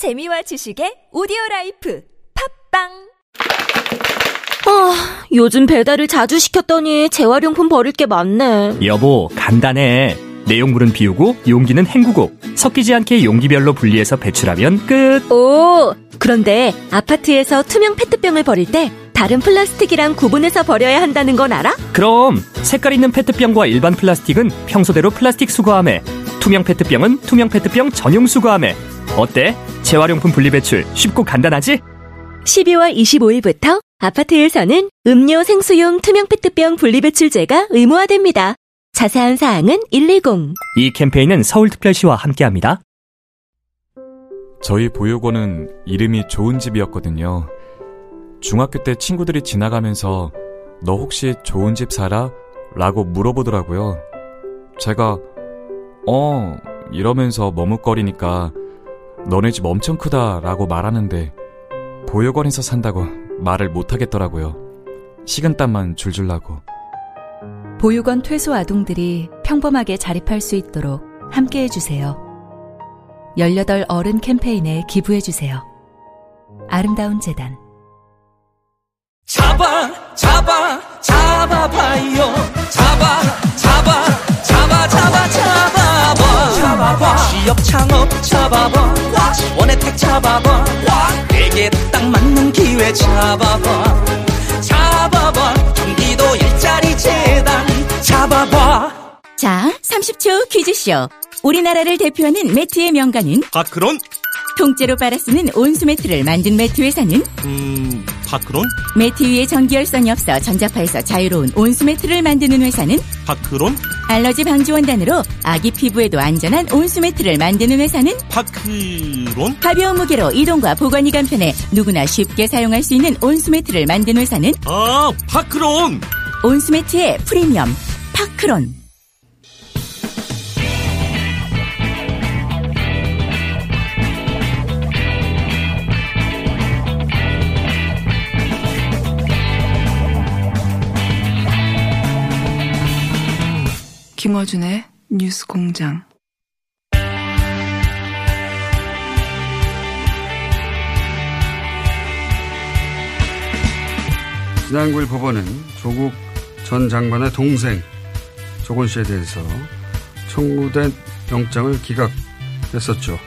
재미와 지식의 오디오 life 팟빵 아, 요즘 배달을 자주 시켰더니 재활용품 버릴 게 많네. 여보, 간단해. 내용물은 비우고 용기는 헹구고 섞이지 않게 용기별로 분리해서 배출하면 끝. 오, 그런데 아파트에서 투명 페트병을 버릴 때 다른 플라스틱이랑 구분해서 버려야 한다는 건 알아? 그럼 색깔 있는 페트병과 일반 플라스틱은 평소대로 플라스틱 수거함에 투명 페트병은 투명 페트병 전용 수거함에 어때? 재활용품 분리 배출 쉽고 간단하지? 12월 25일부터 아파트에서는 음료 생수용 투명 페트병 분리배출제가 의무화됩니다. 자세한 사항은 110. 이 캠페인은 서울특별시와 함께합니다. 저희 보육원은 이름이 좋은 집이었거든요. 중학교 때 친구들이 지나가면서 너 혹시 좋은 집 살아? 라고 물어보더라고요. 제가 어 이러면서 머뭇거리니까 너네 집 엄청 크다 라고 말하는데 보육원에서 산다고 말을 못하겠더라고요. 식은땀만 줄줄 나고. 보육원 퇴소 아동들이 평범하게 자립할 수 있도록 함께 해 주세요. 18 어른 캠페인에 기부해 주세요. 아름다운 재단. 잡아 잡아 잡아봐요 잡아 잡아 잡아 잡아 잡아봐 잡아봐 취업 창업 잡아봐 잡아봐. 내게 딱 맞는 기회 잡아봐. 잡아봐. 경기도 일자리 재단. 잡아봐. 자, 30초 퀴즈쇼. 우리나라를 대표하는 매트의 명가는? 파크론. 통째로 빨아 쓰는 온수 매트를 만든 매트 회사는? 음 파크론? 매트 위에 전기열선이 없어 전자파에서 자유로운 온수 매트를 만드는 회사는? 파크론 알러지 방지 원단으로 아기 피부에도 안전한 온수 매트를 만드는 회사는 파크론 가벼운 무게로 이동과 보관이 간편해 누구나 쉽게 사용할 수 있는 온수 매트를 만드는 회사는 아 파크론 온수 매트의 프리미엄 파크론. 김어준의 뉴스 공장. 지난 9일 법원은 조국 전 장관의 동생 조건 씨에 대해서 청구된 영장을 기각했었죠.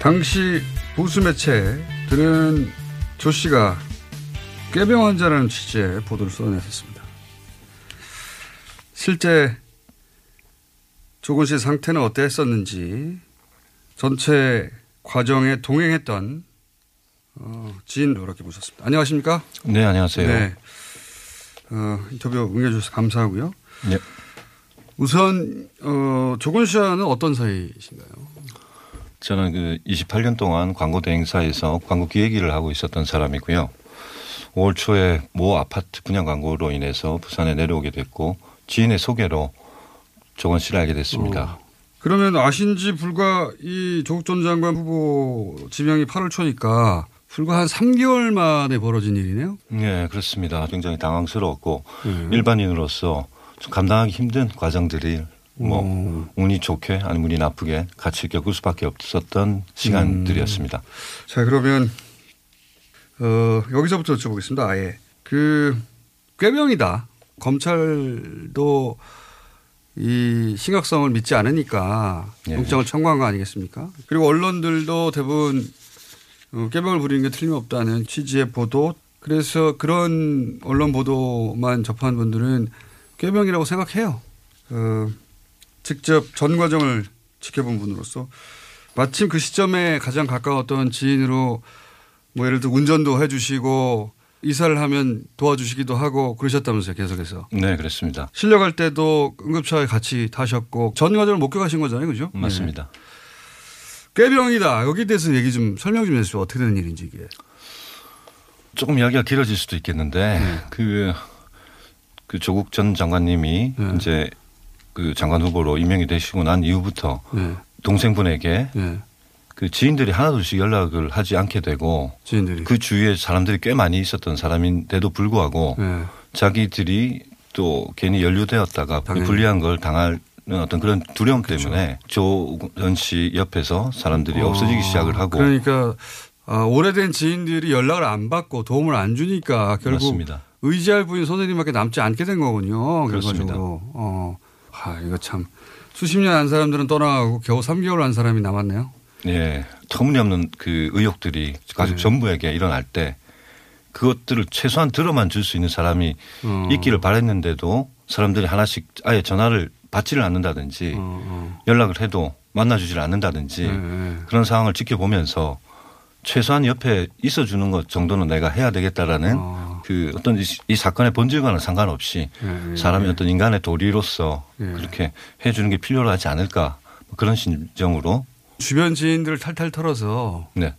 당시 보수 매체들은 조 씨가 꾀병 환자라는 취지의 보도를 쏟아냈었습니다. 실제 조건 씨의 상태는 어땠었는지 전체 과정에 동행했던 어, 지인 이렇게 모셨습니다. 안녕하십니까? 네, 안녕하세요. 네. 어, 인터뷰 응해주셔서 감사하고요. 네. 우선 어, 조건 씨와는 어떤 사이이신가요? 저는 그 28년 동안 광고 대행사에서 광고 기획 일을 하고 있었던 사람이고요. 5월 초에 모 아파트 분양 광고로 인해서 부산에 내려오게 됐고 지인의 소개로 조건 씨를 알게 됐습니다. 어. 그러면 아신 지 불과 이 조국 전 장관 후보 지명이 8월 초니까 불과 한 3개월 만에 벌어진 일이네요. 네, 그렇습니다. 굉장히 당황스러웠고 음. 일반인으로서 좀 감당하기 힘든 과정들이 뭐 음. 운이 좋게 아니면 운이 나쁘게 같이 겪을 수밖에 없었던 시간들이었습니다. 자 그러면 어, 여기서부터 여쭤보겠습니다. 아예 그 꾀병이다. 검찰도 이 심각성을 믿지 않으니까 예. 영장을 청구한 거 아니겠습니까? 그리고 언론들도 대부분 어, 꾀병을 부리는 게 틀림없다는 취지의 보도. 그래서 그런 언론 보도만 접한 분들은 꾀병이라고 생각해요. 어, 직접 전 과정을 지켜본 분으로서 마침 그 시점에 가장 가까웠던 지인으로 뭐 예를 들어 운전도 해주시고 이사를 하면 도와주시기도 하고 그러셨다면서요 계속해서 네, 그렇습니다. 실려갈 때도 응급차에 같이 타셨고 전 과정을 목격하신 거잖아요 그죠? 맞습니다. 네. 꾀병이다 여기에 대해서 얘기 좀 설명 좀 해주세요 어떻게 된 일인지 이게 조금 이야기가 길어질 수도 있겠는데 그, 그 조국 전 장관님이 네. 이제 그 장관 후보로 임명이 되시고 난 이후부터 네. 동생분에게 네. 그 지인들이 하나둘씩 연락을 하지 않게 되고 지인들이 그 주위에 사람들이 꽤 많이 있었던 사람인데도 불구하고 네. 자기들이 또 괜히 연루되었다가 그 당연히. 불리한 걸 당하는 어떤 그런 두려움 때문에 조원 씨 옆에서 사람들이 없어지기 시작을 하고 그러니까 아, 오래된 지인들이 연락을 안 받고 도움을 안 주니까 결국 맞습니다. 의지할 분이 선생님밖에 남지 않게 된 거군요. 그렇습니다. 어. 아, 이거 참 수십 년 한 사람들은 떠나가고 겨우 3개월 한 사람이 남았네요. 예, 터무니없는 그 의혹들이 가족 네. 전부에게 일어날 때 그것들을 최소한 들어만 줄 수 있는 사람이 어. 있기를 바랬는데도 사람들이 하나씩 아예 전화를 받지를 않는다든지 어, 어. 연락을 해도 만나주지를 않는다든지 네, 네. 그런 상황을 지켜보면서 최소한 옆에 있어주는 것 정도는 내가 해야 되겠다라는 어. 그 어떤 이, 이 사건의 본질과는 상관없이 네, 사람이 네. 어떤 인간의 도리로서 네. 그렇게 해주는 게 필요로 하지 않을까 뭐 그런 심정으로 주변 지인들을 탈탈 털어서 네.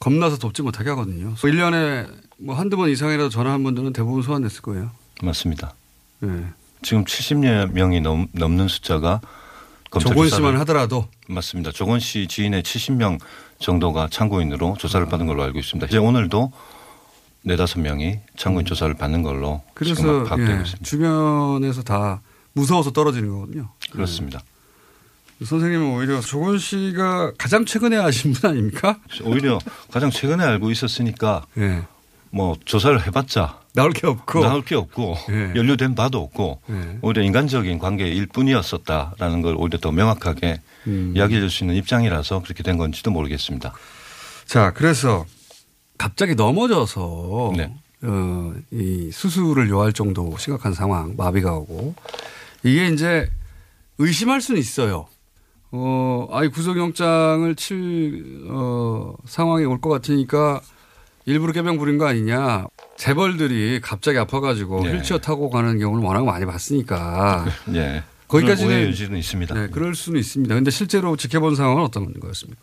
겁나서 돕지 못하게 하거든요. 1년에 뭐 한두 번 이상이라도 전화한 분들은 대부분 소환됐을 거예요. 맞습니다. 네. 지금 70여 명이 넘, 넘는 숫자가 조건 씨만 하더라도 맞습니다. 조건 씨 지인의 70명 정도가 참고인으로 조사를 받은 걸로 알고 있습니다. 이제 오늘도 네다섯 명이 참고인 조사를 받는 걸로 지금 그래서 파악되고 예, 있습니다. 주변에서 다 무서워서 떨어지는 거거든요. 그렇습니다. 선생님은 오히려 조건 씨가 가장 최근에 아신 분 아닙니까? 오히려 가장 최근에 알고 있었으니까 예. 뭐 조사를 해봤자 나올 게 없고. 나올 게 없고 예. 연루된 바도 없고 예. 오히려 인간적인 관계일 뿐이었었다라는 걸 오히려 더 명확하게 음. 이야기해 줄 수 있는 입장이라서 그렇게 된 건지도 모르겠습니다. 자, 그래서 갑자기 넘어져서 네. 어, 이 수술을 요할 정도 심각한 상황, 마비가 오고 이게 이제 의심할 수는 있어요. 어, 아이 구속영장을 칠 어, 상황이 올 것 같으니까 일부러 개명 부린 거 아니냐. 재벌들이 갑자기 아파가지고 네. 휠체어 타고 가는 경우를 워낙 많이 봤으니까 예. 거기까지는- 여지는 있습니다. 네, 그럴 수는 있습니다. 근데 실제로 지켜본 상황은 어떤 거였습니까?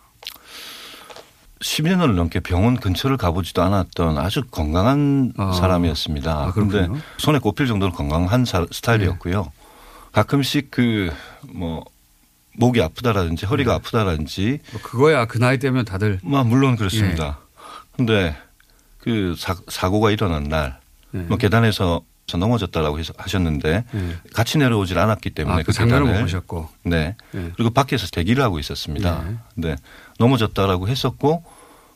10년을 넘게 병원 근처를 가보지도 않았던 아주 건강한 아. 사람이었습니다. 아, 그런데. 손에 꼽힐 정도로 건강한 사- 스타일이었고요. 가끔씩 그 뭐 목이 아프다라든지 허리가 네. 아프다라든지 뭐 그거야 그 나이 때면 다들 뭐 물론 그렇습니다. 예. 근데 그 사, 고가 일어난 날 네. 뭐 계단에서 저 넘어졌다라고 해서 하셨는데 네. 같이 내려오질 않았기 때문에 아, 그못 계단을 보셨고. 네. 네. 그리고 밖에서 대기를 하고 있었습니다. 네. 네. 넘어졌다라고 했었고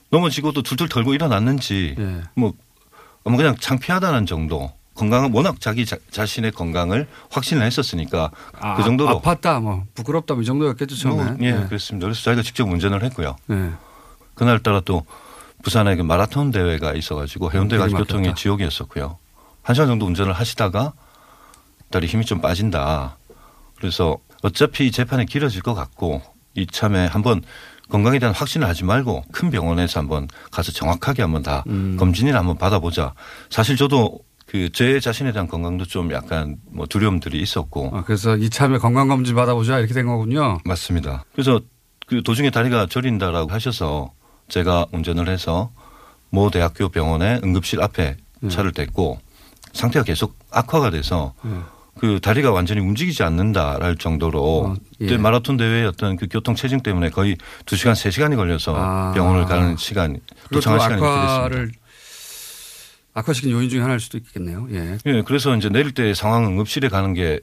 넘어지고도 둘둘 털고 일어났는지 네. 뭐, 뭐 그냥 창피하다는 정도 건강은 워낙 자기 자, 신의 건강을 확신을 했었으니까 아, 그 정도로 아팠다, 뭐 부끄럽다, 뭐 이 정도였겠죠 처음에. 뭐, 예, 네. 그렇습니다. 그래서 자기가 직접 운전을 했고요. 네. 그날 따라 또 부산에 그 마라톤 대회가 있어가지고 해운대 길이 가지 교통이. 지옥이었었고요. 한 시간 정도 운전을 하시다가 다리 힘이 좀 빠진다. 그래서 어차피 이 재판이 길어질 것 같고 이참에 한번 건강에 대한 확신을 하지 말고 큰 병원에서 한번 가서 정확하게 한번 다 음. 검진을 한번 받아보자. 사실 저도 그 제 자신에 대한 건강도 좀 약간 뭐 두려움들이 있었고 아, 그래서 이참에 건강검진 받아보자 이렇게 된 거군요. 맞습니다. 그래서 그 도중에 다리가 저린다라고 하셔서 제가 운전을 해서 모 대학교 병원의 응급실 앞에 네. 차를 댔고 상태가 계속 악화가 돼서 네. 그 다리가 완전히 움직이지 않는다랄 정도로 어, 예. 마라톤 대회의 어떤 그 교통 체증 때문에 거의 두 시간 세 시간이 걸려서 아. 병원을 가는 시간 도착한 시간이 됐습니다. 악화시킨 요인 중에 하나일 수도 있겠네요. 예. 예, 그래서 이제 내릴 때 상황 응급실에 가는 게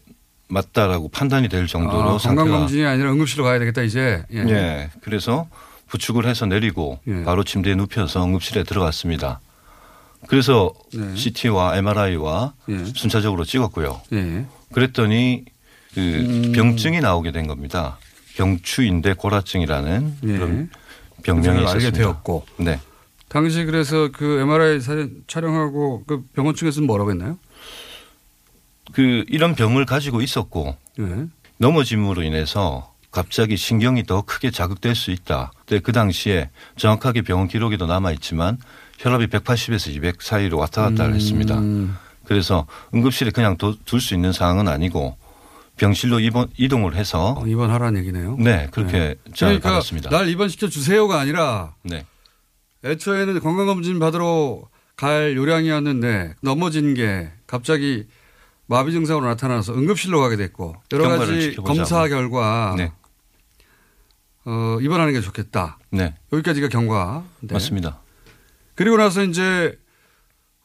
맞다라고 판단이 될 정도로 아, 건강검진이 아니라 응급실로 가야 되겠다 이제. 예. 예. 그래서 부축을 해서 내리고 예. 바로 침대에 눕혀서 응급실에 들어갔습니다. 그래서 네. CT와 MRI와 예. 순차적으로 찍었고요. 예. 그랬더니 그 음. 병증이 나오게 된 겁니다. 병추인대 고라증이라는 예. 그런 병명이 그걸 알게 있었습니다. 되었고. 네. 당시 그래서 그 MRI 사진 촬영하고 그 병원 측에서는 뭐라고 했나요? 그 이런 병을 가지고 있었고 예. 넘어짐으로 인해서 갑자기 신경이 더 크게 자극될 수 있다. 근데 그 당시에 정확하게 병원 기록에도 남아 있지만 혈압이 180에서 200 사이로 왔다 갔다 음. 했습니다. 그래서 응급실에 그냥 둘 수 있는 상황은 아니고 병실로 입원 이동을 해서 어, 입원하라는 얘기네요. 네 그렇게 제안을 그러니까 받았습니다. 날 입원시켜 주세요가 아니라 네. 애초에는 건강검진 받으러 갈 요량이었는데 넘어진 게 갑자기 마비 증상으로 나타나서 응급실로 가게 됐고 여러 가지 지켜보자고. 검사 결과 네. 어, 입원하는 게 좋겠다. 네. 여기까지가 경과. 네. 맞습니다. 그리고 나서 이제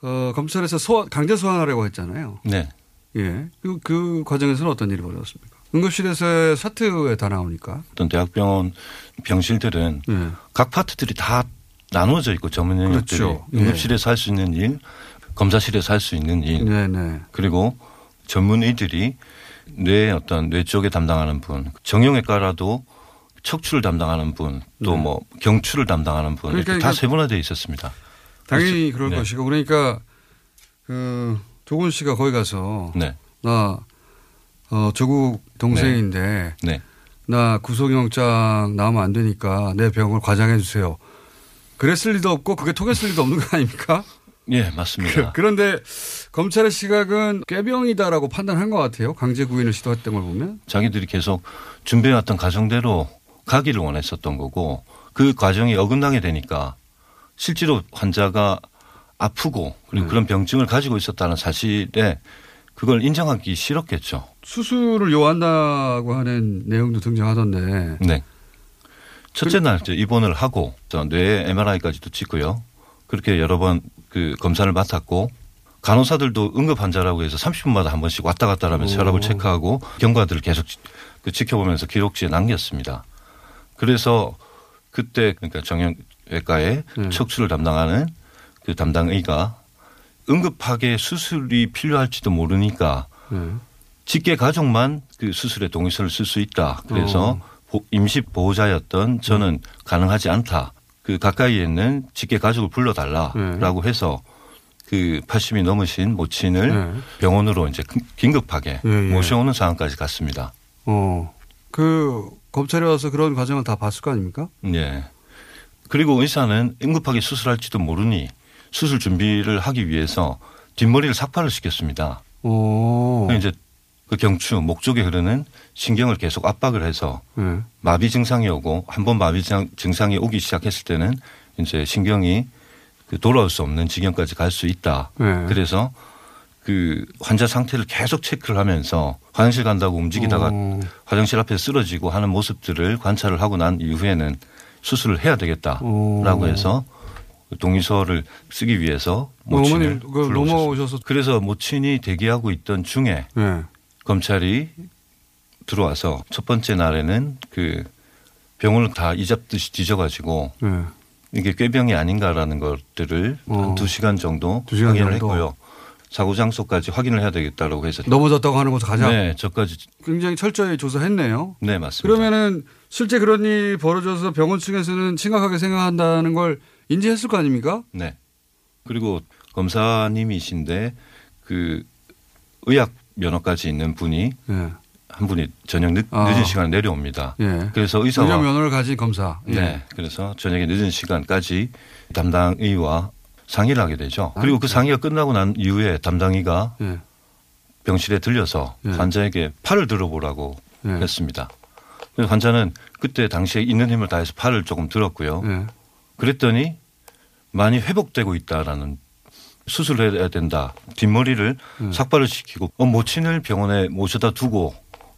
어, 검찰에서 소환, 강제 소환하려고 했잖아요. 네. 예. 그, 그 과정에서는 어떤 일이 벌어졌습니까? 응급실에서 사트에 다 나오니까. 어떤 대학병원 병실들은 예. 각 파트들이 다 나누어져 있고 전문 영역들이 그렇죠. 예. 응급실에서 할 수 있는 일, 검사실에서 할 수 있는 일, 네네. 그리고 전문의들이 뇌 어떤 뇌 쪽에 담당하는 분, 정형외과라도 척추를 담당하는 분, 또 네. 뭐 경추를 담당하는 분 그러니까 이렇게 다 세분화되어 있었습니다. 당연히. 그럴 네. 것이고 그러니까 그 조건 씨가 거기 가서 네, 나 어, 조국 동생인데 네, 나 구속영장 나오면 안 되니까 내 병을 과장해 주세요. 그랬을 리도 없고 그게 통했을 리도 없는 거 아닙니까? 예, 맞습니다. 그 런데 검찰의 시각은 꾀병이다라고 판단한 것 같아요. 강제 구인을 시도했던 걸 보면. 자기들이 계속 준비해왔던 과정대로 가기를 원했었던 거고 그 과정이 어긋나게 되니까 실제로 환자가 아프고 그리고 네. 그런 병증을 가지고 있었다는 사실에 그걸 인정하기 싫었겠죠. 수술을 요한다고 하는 내용도 등장하던데. 네. 첫째 날 이제 입원을 하고 저뇌 MRI까지도 찍고요. 그렇게 여러 번 그 검사를 맡았고 간호사들도 응급 환자라고 해서 30분마다 한 번씩 왔다 갔다 하면서 오. 혈압을 체크하고 경과들을 계속 지- 그 지켜보면서 기록지에 남겼습니다. 그래서 그때 그러니까 정형외과에 네. 척추를 담당하는 그 담당 의가 응급하게 수술이 필요할지도 모르니까 네. 직계 가족만 그 수술에 동의서를 쓸 수 있다. 그래서 어. 보- 임시 보호자였던 저는 가능하지 않다. 그 가까이에 있는 직계 가족을 불러달라라고 해서 그 80이 넘으신 모친을 네. 병원으로 이제 긴- 긴급하게 예, 예. 모셔오는 상황까지 갔습니다. 어. 그 검찰에 와서 그런 과정을 다 봤을 거 아닙니까? 예. 그리고 의사는 응급하게 수술할지도 모르니 수술 준비를 하기 위해서 뒷머리를 삭발을 시켰습니다. 어. 이제 그 경추 목 쪽에 흐르는 신경을 계속 압박을 해서 네. 마비 증상이 오고 한 번 마비 증- 증상이 오기 시작했을 때는 이제 신경이 그 돌아올 수 없는 지경까지 갈 수 있다. 네. 그래서 그 환자 상태를 계속 체크를 하면서 화장실 간다고 움직이다가 어. 화장실 앞에 쓰러지고 하는 모습들을 관찰을 하고 난 이후에는 수술을 해야 되겠다라고 어. 해서 동의서를 쓰기 위해서 뭐 모친을 그. 넘어오셔서 그래서 모친이 대기하고 있던 중에 네. 검찰이 들어와서 첫 번째 날에는 그 병을 다 이잡듯이 뒤져가지고 네. 이게 꾀병이 아닌가라는 것들을 어. 한두 시간 정도 두 시간 확인을 정도? 했고요. 사고 장소까지 확인을 해야 되겠다라고 해서 넘어졌다고 하는 곳 가자. 네, 저까지 굉장히 철저히 조사했네요. 네 맞습니다. 그러면은 실제 그런 일이 벌어져서 병원 측에서는 심각하게 생각한다는 걸 인지했을 거 아닙니까? 네. 그리고 검사님이신데 그 의학 면허까지 있는 분이 예. 한 분이 저녁 늦, 아. 늦은 시간에 내려옵니다. 예. 그래서 의사와 의료 면허를 가진 검사. 예. 네. 그래서 저녁에 늦은 시간까지 담당 의와 상의를 하게 되죠. 아, 그리고 그 네. 상의가 끝나고 난 이후에 담당의가 예. 병실에 들려서 네. 환자에게 팔을 들어보라고 예. 했습니다. 그래서 환자는 그때 당시에 있는 힘을 다해서 팔을 조금 들었고요. 예. 그랬더니 많이 회복되고 있다라는 수술을 해야 된다. 뒷머리를 네. 삭발을 시키고 어, 모친을 병원에 모셔다 두고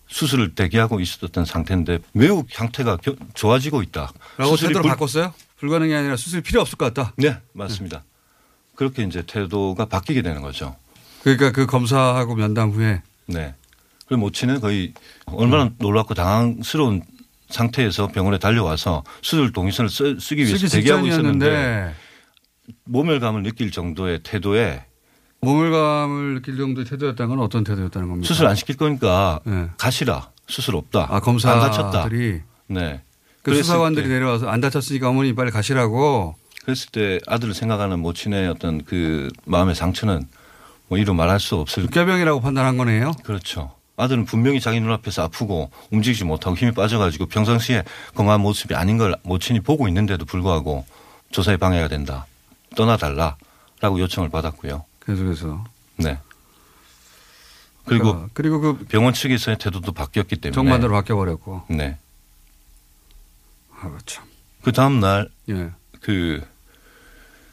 수술을 대기하고 있었던 상태인데 매우 상태가 겨- 좋아지고 있다. 라고 태도를 불- 바꿨어요? 불가능이 아니라 수술이 필요 없을 것 같다. 네, 맞습니다. 그렇게 이제 태도가 바뀌게 되는 거죠. 그러니까 그 검사하고 면담 후에 네. 그리고 모친은 거의 얼마나 놀랍고 당황스러운 상태에서 병원에 달려와서 수술 동의서를 쓰, 기 위해서 대기하고 있었는데 모멸감을 느낄 정도의 태도에 모멸감을 느낄 정도의 태도였다는 건 어떤 태도였다는 겁니까? 수술 안 시킬 거니까 네. 가시라. 수술 없다. 아안 다쳤다. 검사들이 네. 그 수사관들이 때- 내려와서 안 다쳤으니까 어머니 빨리 가시라고 그랬을 때 아들을 생각하는 모친의 어떤 그 마음의 상처는 뭐 이루 말할 수 없을 꾀병이라고 판단한 거네요. 그렇죠. 아들은 분명히 자기 눈앞에서 아프고 움직이지 못하고 힘이 빠져가지고 평상시에 건강한 모습이 아닌 걸 모친이 보고 있는데도 불구하고 조사에 방해가 된다. 떠나달라라고 요청을 받았고요. 계속해서 네. 그리고 그러니까 그리고 그 병원 측에서의 태도도 바뀌었기 때문에 정반대로 바뀌어 버렸고 네. 아, 참. 그 다음 날 예. 그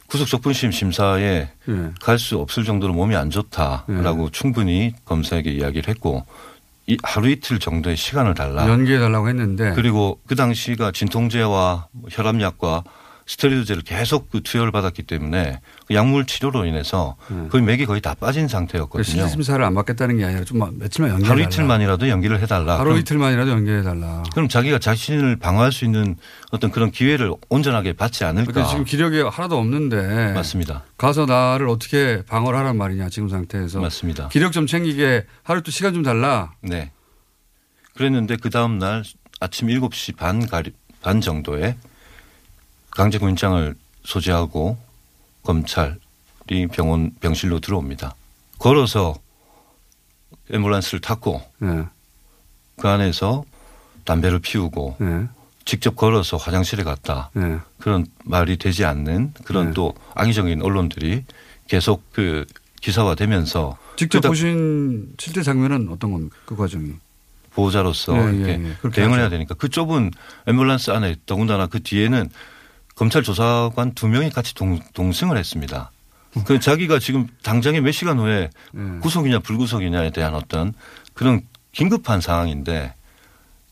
구속 적분심 심사에 예. 갈수 없을 정도로 몸이 안 좋다라고 네. 충분히 검사에게 이야기를 했고 이 하루 이틀 정도의 시간을 달라. 연기해 달라고 했는데 그리고 그 당시가 진통제와 뭐 혈압약과 스테로이드제를 계속 그 투여를 받았기 때문에 그 약물 치료로 인해서 거의 맥이 거의 다 빠진 상태였거든요. 실질 심사를 안 받겠다는 게 아니라 좀 며칠만 연기해 하루. 이틀만이라도 연기를 해달라. 하루 이틀만이라도 연기해 달라. 그럼 자기가 자신을 방어할 수 있는 어떤 그런 기회를 온전하게 받지 않을까. 근데 지금 기력이 하나도 없는데 맞습니다. 가서 나를 어떻게 방어를 하란 말이냐 지금 상태에서 맞습니다. 기력 좀 챙기게 하루 또 시간 좀 달라. 네. 그랬는데 그 다음 날 아침 7시 반 가리, 반 정도에 강제구인장을 소지하고 검찰이 병원 병실로 들어옵니다. 걸어서 앰뷸런스를 탔고 네. 그 안에서 담배를 피우고 네. 직접 걸어서 화장실에 갔다. 네. 그런 말이 되지 않는 그런 네. 또 악의적인 언론들이 계속 그 기사화되면서 직접 보신 실제 장면은 어떤 겁니까? 그 과정이. 보호자로서 예, 이렇게 예, 예. 대응을 하죠. 해야 되니까 그 좁은 앰뷸런스 안에 더군다나 그 뒤에는 검찰 조사관 두 명이 같이 동, 동승을 했습니다. 그 자기가 지금 당장에 몇 시간 후에 예. 구속이냐 불구속이냐에 대한 어떤 그런 긴급한 상황인데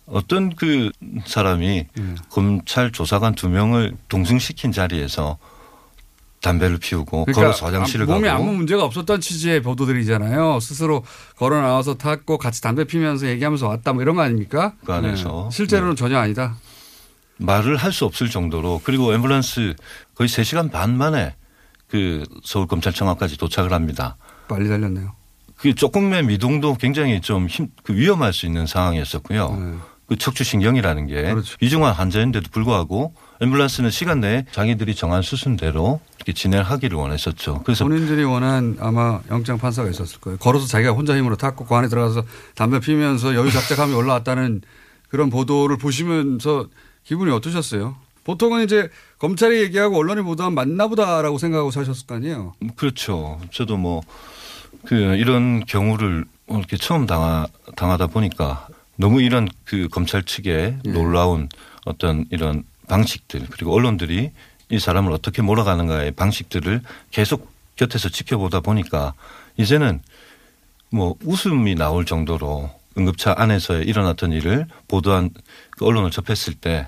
어떤 그 사람이 예. 검찰 조사관 두 명을 동승시킨 자리에서 담배를 피우고 그러니까 걸어서 화장실을 가고 아무 문제가 없었던 취지의 보도들이잖아요. 스스로 걸어 나와서 탔고 같이 담배 피면서 얘기하면서 왔다 뭐 이런 거 아닙니까? 그 안에서. 네. 실제로는 전혀 아니다. 말을 할 수 없을 정도로 그리고 앰뷸런스 거의 3시간 반 만에 그 서울 검찰청 앞까지 도착을 합니다. 빨리 달렸네요. 그 조금의 미동도 굉장히 좀 힘, 그 위험할 수 있는 상황이었었고요. 네. 그 척추신경이라는 게 그렇죠. 위중한 환자인데도 불구하고 앰뷸런스는 시간 내에 자기들이 정한 수순대로 이렇게 진행하기를 원했었죠. 그래서 본인들이 원한 아마 영장 판사가 있었을 거예요. 걸어서 자기가 혼자 힘으로 탔고 그 안에 들어가서 담배 피면서 여유 작작하며 올라왔다는 그런 보도를 보시면서 기분이 어떠셨어요? 보통은 이제 검찰이 얘기하고 언론이 보도하면 맞나 보다라고 생각하고 사셨을 거 아니에요. 그렇죠. 저도 뭐 그 이런 경우를 이렇게 처음 당하, 당하다 보니까 너무 이런 그 검찰 측의 예. 놀라운 어떤 이런 방식들 그리고 언론들이 이 사람을 어떻게 몰아가는가의 방식들을 계속 곁에서 지켜보다 보니까 이제는 뭐 웃음이 나올 정도로 응급차 안에서 일어났던 일을 보도한 그 언론을 접했을 때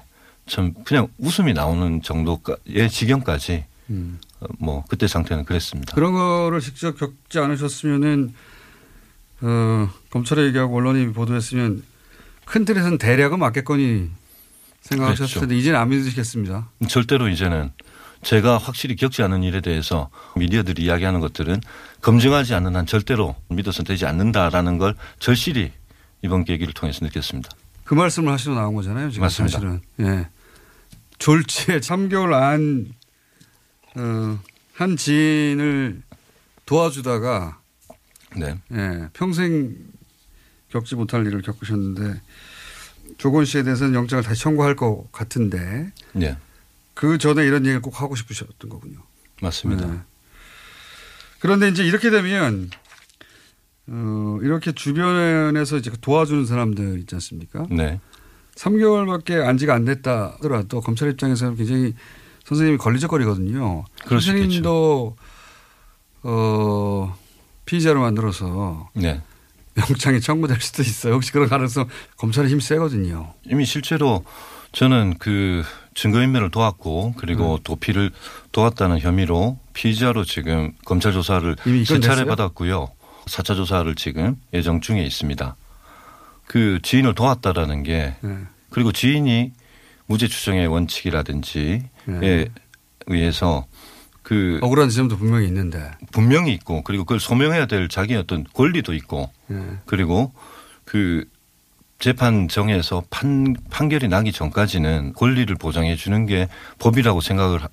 참 그냥 웃음이 나오는 정도의 지경까지 음. 어, 뭐 그때 상태는 그랬습니다. 그런 거를 직접 겪지 않으셨으면은 어, 검찰에 얘기하고 언론이 보도했으면 큰 틀에서는 대략은 맞겠거니 생각하셨을 그렇죠. 텐데 이제는 안 믿으시겠습니다. 절대로 이제는 제가 확실히 겪지 않은 일에 대해서 미디어들이 이야기하는 것들은 검증하지 않는 한 절대로 믿어서는 되지 않는다라는 걸 절실히 이번 계기를 통해서 느꼈습니다. 그 말씀을 하시러 나온 거잖아요. 지금 맞습니다. 사실은. 예. 졸지에 3개월 안, 어, 한 지인을 도와주다가 네. 예, 평생 겪지 못할 일을 겪으셨는데 조건 씨에 대해서는 영장을 다시 청구할 것 같은데 네. 그 전에 이런 얘기를 꼭 하고 싶으셨던 거군요. 맞습니다. 네. 그런데 이제 이렇게 되면 어, 이렇게 주변에서 이제 도와주는 사람들 있지 않습니까? 네. 3개월밖에 안 지가 안 됐다 하더라도 검찰 입장에서는 굉장히 선생님이 걸리적거리거든요. 선생님도 어, 피의자로 만들어서 네. 영장이 청구될 수도 있어요. 혹시 그런 가능성 검찰이 힘 세거든요. 이미 실제로 저는 그 증거인멸을 도왔고 그리고 음. 도피를 도왔다는 혐의로 피의자로 지금 검찰 조사를 세 차례? 받았고요. 4차 조사를 지금 예정 중에 있습니다. 그 지인을 도왔다라는 게 네. 그리고 지인이 무죄 추정의 원칙이라든지에 네. 의해서 그 억울한 지점도 분명히 있는데. 분명히 있고 그리고 그걸 소명해야 될 자기 어떤 권리도 있고 네. 그리고 그 재판정에서 판, 판결이 나기 전까지는 권리를 보장해 주는 게 법이라고 생각을 하-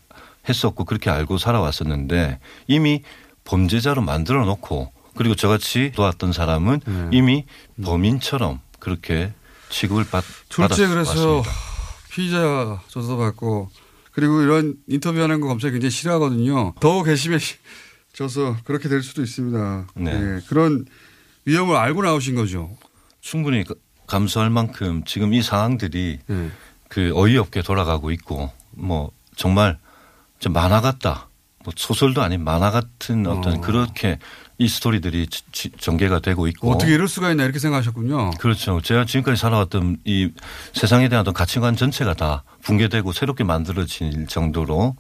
했었고 그렇게 알고 살아왔었는데 이미 범죄자로 만들어 놓고 그리고 저같이 도왔던 사람은 네. 이미 범인처럼 그렇게 취급을 받, 졸지에 그래서 받았습니다. 피의자 조사받고 그리고 이런 인터뷰하는 거 검찰이 굉장히 싫어하거든요. 더 괘씸해져서 그렇게 될 수도 있습니다. 네. 예, 그런 위험을 알고 나오신 거죠. 충분히 그- 감수할 만큼 지금 이 상황들이 예. 그 어이없게 돌아가고 있고 뭐 정말 좀 만화 같다 뭐 소설도 아닌 만화 같은 어떤 어. 그렇게 이 스토리들이 지- 지- 전개가 되고 있고 어떻게 이럴 수가 있나 이렇게 생각하셨군요. 그렇죠. 제가 지금까지 살아왔던 이 세상에 대한 어떤 가치관 전체가 다 붕괴되고 새롭게 만들어질 정도로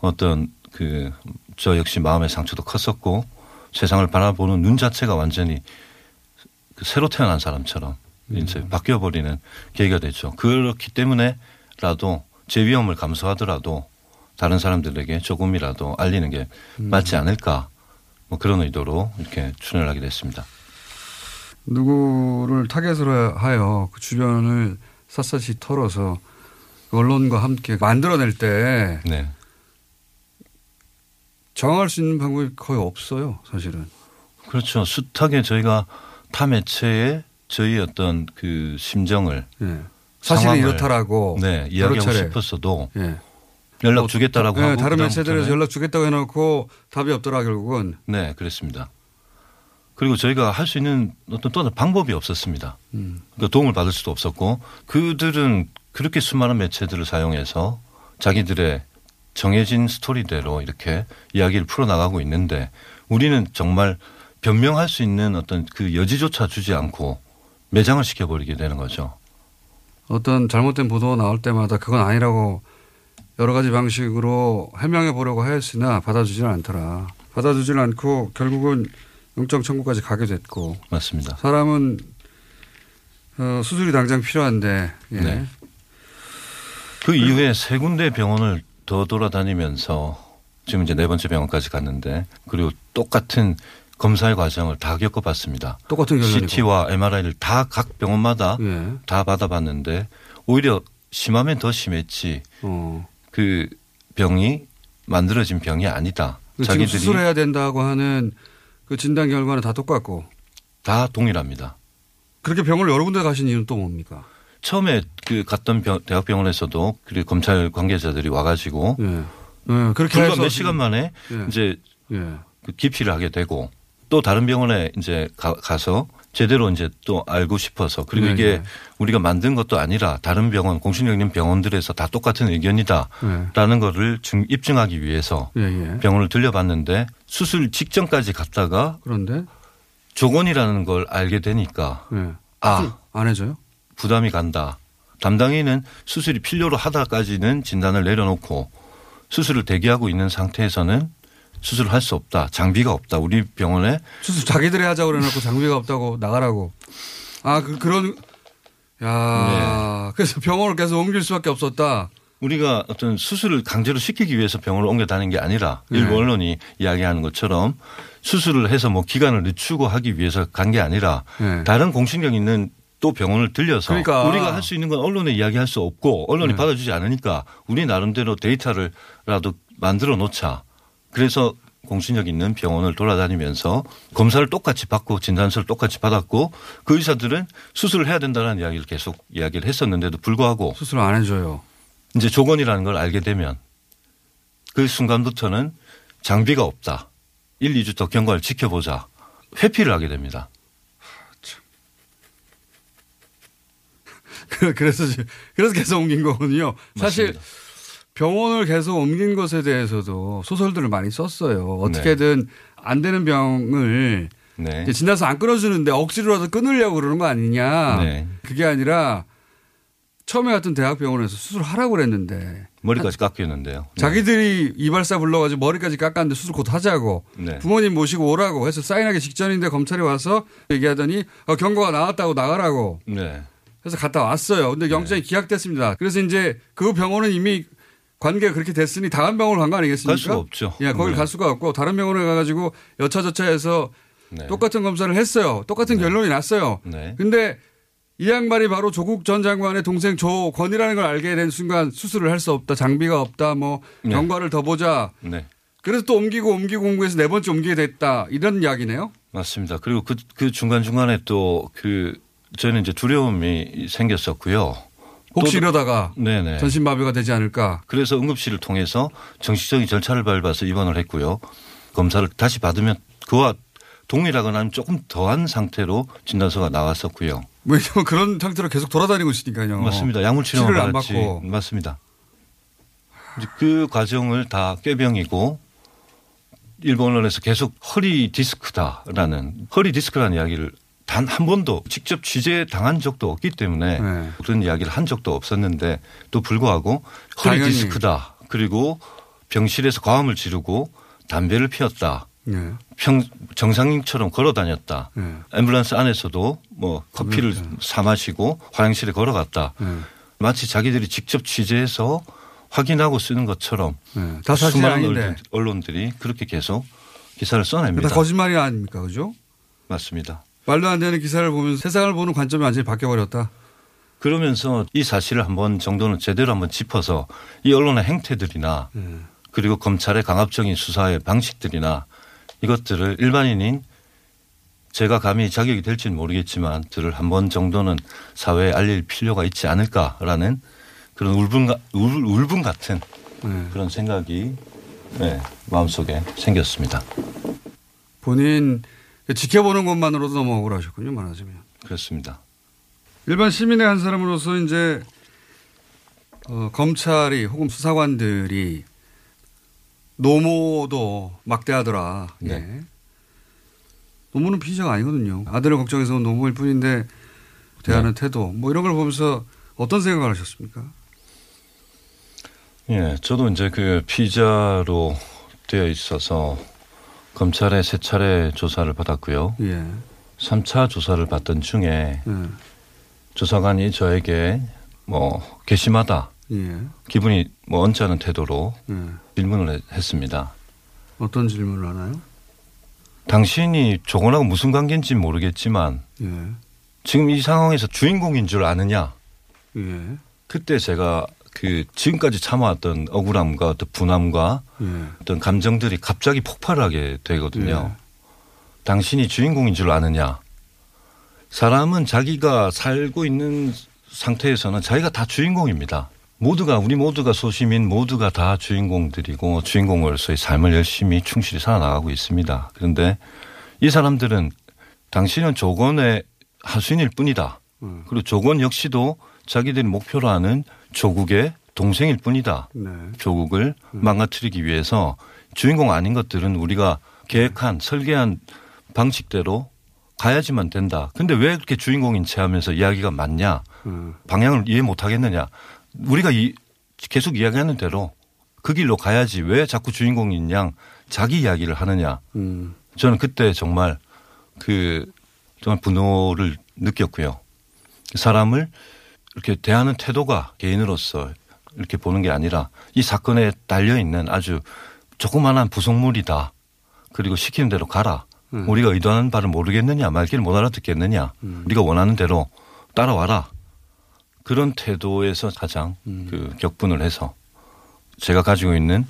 어떤 그 저 역시 마음의 상처도 컸었고 세상을 바라보는 눈 자체가 완전히 그 새로 태어난 사람처럼 이제 바뀌어 버리는 계기가 됐죠. 그렇기 때문에라도 제 위험을 감수하더라도 다른 사람들에게 조금이라도 알리는 게 맞지 않을까 뭐 그런 의도로 이렇게 출연을 하게 됐습니다. 누구를 타겟으로 하여 그 주변을 샅샅이 털어서 그 언론과 함께 만들어낼 때 네. 정할 수 있는 방법이 거의 없어요, 사실은. 그렇죠. 숱하게 저희가 타 매체에 저희 어떤 그 심정을 예. 사실은 상황을 이렇다라고 네, 이야기하고 차례. 싶었어도 예. 연락 주겠다라고 네, 하고 다른 매체들에서 연락 주겠다고 해놓고 답이 없더라 결국은. 네, 그랬습니다. 그리고 저희가 할 수 있는 어떤 또 다른 방법이 없었습니다. 음. 그러니까 도움을 받을 수도 없었고 그들은 그렇게 수많은 매체들을 사용해서 자기들의 정해진 스토리대로 이렇게 이야기를 풀어나가고 있는데 우리는 정말 변명할 수 있는 어떤 그 여지조차 주지 않고 매장을 시켜버리게 되는 거죠. 어떤 잘못된 보도가 나올 때마다 그건 아니라고 여러 가지 방식으로 해명해 보려고 하였으나 받아주지는 않더라. 받아주지는 않고 결국은 영장 청구까지 가게 됐고 맞습니다. 사람은 어, 수술이 당장 필요한데 예. 네. 그 이후에 세 군데 병원을 더 돌아다니면서 지금 이제 네 번째 병원까지 갔는데 그리고 똑같은 검사의 과정을 다 겪어봤습니다. 똑같은 결론이고. CT와 MRI를 다 각 병원마다 예. 다 받아봤는데 오히려 심하면 더 심했지 어. 그 병이 만들어진 병이 아니다. 그 자기들이 수술해야 된다고 하는 그 진단 결과는 다 똑같고 다 동일합니다. 그렇게 병원을 여러 군데 가신 이유는 또 뭡니까? 처음에 그 갔던 병- 대학병원에서도 그리고 검찰 관계자들이 와가지고 예. 예, 그렇게 불과 해서 몇 시간 만에 예. 이제 예. 그 기피를 하게 되고 또 다른 병원에 이제 가, 서 제대로 이제 또 알고 싶어서 그리고 네, 이게 네. 우리가 만든 것도 아니라 다른 병원 공신력 있는 병원들에서 다 똑같은 의견이다라는 거를 증, 입증하기 위해서 예, 예. 병원을 들려봤는데 수술 직전까지 갔다가 그런데 조건이라는 걸 알게 되니까 예. 아안 해줘요? 부담이 간다. 담당인은 수술이 필요로 하다까지는 진단을 내려놓고 수술을 대기하고 있는 상태에서는 수술을 할 수 없다. 장비가 없다. 우리 병원에 수술 자기들이 하자고 그래놓고 장비가 없다고 나가라고. 아, 그, 그런, 야 그래서 병원을 계속 옮길 수밖에 없었다. 우리가 어떤 수술을 강제로 시키기 위해서 병원을 옮겨 다니는 게 아니라 네. 일부 언론이 이야기하는 것처럼 수술을 해서 뭐 기간을 늦추고 하기 위해서 간 게 아니라 네. 다른 공신력 있는 또 병원을 들려서 그러니까. 우리가 할 수 있는 건 언론에 이야기할 수 없고 언론이 네. 받아주지 않으니까 우리 나름대로 데이터를라도 만들어 놓자. 그래서 공신력 있는 병원을 돌아다니면서 검사를 똑같이 받고 진단서를 똑같이 받았고 그 의사들은 수술을 해야 된다는 이야기를 계속 이야기를 했었는데도 불구하고 수술 안 해줘요. 이제 조건이라는 걸 알게 되면 그 순간부터는 장비가 없다. 1, 2주 더 경과를 지켜보자. 회피를 하게 됩니다. 그- 그래서, 지- 그래서 계속 옮긴 거거든요. 사실 맞습니다. 병원을 계속 옮긴 것에 대해서도 소설들을 많이 썼어요. 어떻게든 안 되는 병을 네. 진단서 안 끊어주는데 억지로라도 끊으려고 그러는 거 아니냐. 네. 그게 아니라 처음에 갔던 대학병원에서 수술하라고 그랬는데 머리까지 깎였는데요. 네. 자기들이 이발사 불러가지고 머리까지 깎았는데 수술 곧 하자고 네. 부모님 모시고 오라고 해서 사인하기 직전인데 검찰이 와서 얘기하더니 어, 경고가 나왔다고 나가라고 네. 해서 갔다 왔어요. 근데 영장이 기각됐습니다. 그래서 이제 그 병원은 이미 관계가 그렇게 됐으니 다른 병원을 간 거 아니겠습니까? 갈 수가 없죠. 예, 거길 네. 갈 수가 없고 다른 병원에 가가지고 여차저차 해서 네. 똑같은 검사를 했어요. 똑같은 결론이 났어요. 네. 근데 이 양반이 바로 조국 전 장관의 동생 조건이라는 걸 알게 된 순간 수술을 할 수 없다. 장비가 없다. 뭐 네. 경과를 더 보자. 네. 그래서 또 옮기고 옮기고 옮기해서 네 번째 옮기게 됐다. 이런 이야기네요. 맞습니다. 그리고 그, 그 중간중간에 또 그 저희는 이제 두려움이 생겼었고요. 혹시 또- 이러다가 네네. 전신마비가 되지 않을까. 그래서 응급실을 통해서 정식적인 절차를 밟아서 입원을 했고요. 검사를 다시 받으면 그와 동일하거나 아니면 조금 더한 상태로 진단서가 나왔었고요. 왜냐면 그런 상태로 계속 돌아다니고 있으니까요. 맞습니다. 약물 치료를 안. 받고. 맞습니다. 그 과정을 다 꾀병이고 일본 언론에서 계속 허리 디스크다라는 허리 디스크라는 이야기를 단 한 번도 직접 취재 당한 적도 없기 때문에 네. 그런 이야기를 한 적도 없었는데 또 불구하고 허리 당연히. 디스크다 그리고 병실에서 과음을 지르고 담배를 피웠다. 네. 평, 정상인처럼 걸어 다녔다. 네. 앰뷸런스 안에서도 뭐 커피를 사 마시고 화장실에 걸어갔다. 네. 마치 자기들이 직접 취재해서 확인하고 쓰는 것처럼 네. 다 수많은. 언론- 언론들이 그렇게 계속 기사를 다 써냅니다. 거짓말이 아닙니까? 그죠? 맞습니다. 말도 안 되는 기사를 보면서 세상을 보는 관점이 완전히 바뀌어버렸다. 그러면서 이 사실을 한번 정도는 제대로 한번 짚어서 이 언론의 행태들이나 네. 그리고 검찰의 강압적인 수사의 방식들이나 이것들을 일반인인 제가 감히 자격이 될지는 모르겠지만 들을 한번 정도는 사회에 알릴 필요가 있지 않을까라는 그런 울분, 가- 울, 울분 같은 네. 그런 생각이 네, 마음속에 생겼습니다. 본인 지켜보는 것만으로도 너무 억울하셨군요. 말하자면. 그렇습니다. 일반 시민의 한 사람으로서 이제 어, 검찰이 혹은 수사관들이 노모도 막대하더라. 네. 예. 노모는 피의자가 아니거든요. 아들을 걱정해서 온 노모일 뿐인데 대하는 네. 태도 뭐 이런 걸 보면서 어떤 생각을 하셨습니까? 예, 저도 이제 그 피자로 되어 있어서 검찰에 세 차례 조사를 받았고요. 예. 3차 조사를 받던 중에 예. 조사관이 저에게 뭐 괘씸하다, 예. 기분이 뭐 언짢은 태도로 예. 질문을 했- 했습니다. 어떤 질문을 하나요? 당신이 조건하고 무슨 관계인지 모르겠지만 예. 지금 이 상황에서 주인공인 줄 아느냐? 예. 그때 제가 그 지금까지 참아왔던 억울함과 어떤 분함과 예. 어떤 감정들이 갑자기 폭발하게 되거든요. 예. 당신이 주인공인 줄 아느냐? 사람은 자기가 살고 있는 상태에서는 자기가 다 주인공입니다. 모두가 우리 모두가 소시민 모두가 다 주인공들이고 주인공으로서의 삶을 열심히 충실히 살아나가고 있습니다. 그런데 이 사람들은 당신은 조건의 하수인일 뿐이다. 음. 그리고 조건 역시도 자기들이 목표로 하는 조국의 동생일 뿐이다. 네. 조국을 망가뜨리기 위해서 주인공 아닌 것들은 우리가 계획한 설계한 방식대로 가야지만 된다. 근데 왜 그렇게 주인공인 채 하면서 이야기가 많냐? 음. 방향을 이해 못 하겠느냐? 우리가 이 계속 이야기하는 대로 그 길로 가야지 왜 자꾸 주인공인 양 자기 이야기를 하느냐? 음. 저는 그때 정말 그 정말 분노를 느꼈고요. 사람을 이렇게 대하는 태도가 개인으로서 이렇게 보는 게 아니라 이 사건에 달려 있는 아주 조그만한 부속물이다. 그리고 시키는 대로 가라. 음. 우리가 의도하는 바를 모르겠느냐, 말귀를 못 알아듣겠느냐, 음. 우리가 원하는 대로 따라와라. 그런 태도에서 가장 음. 그 격분을 해서 제가 가지고 있는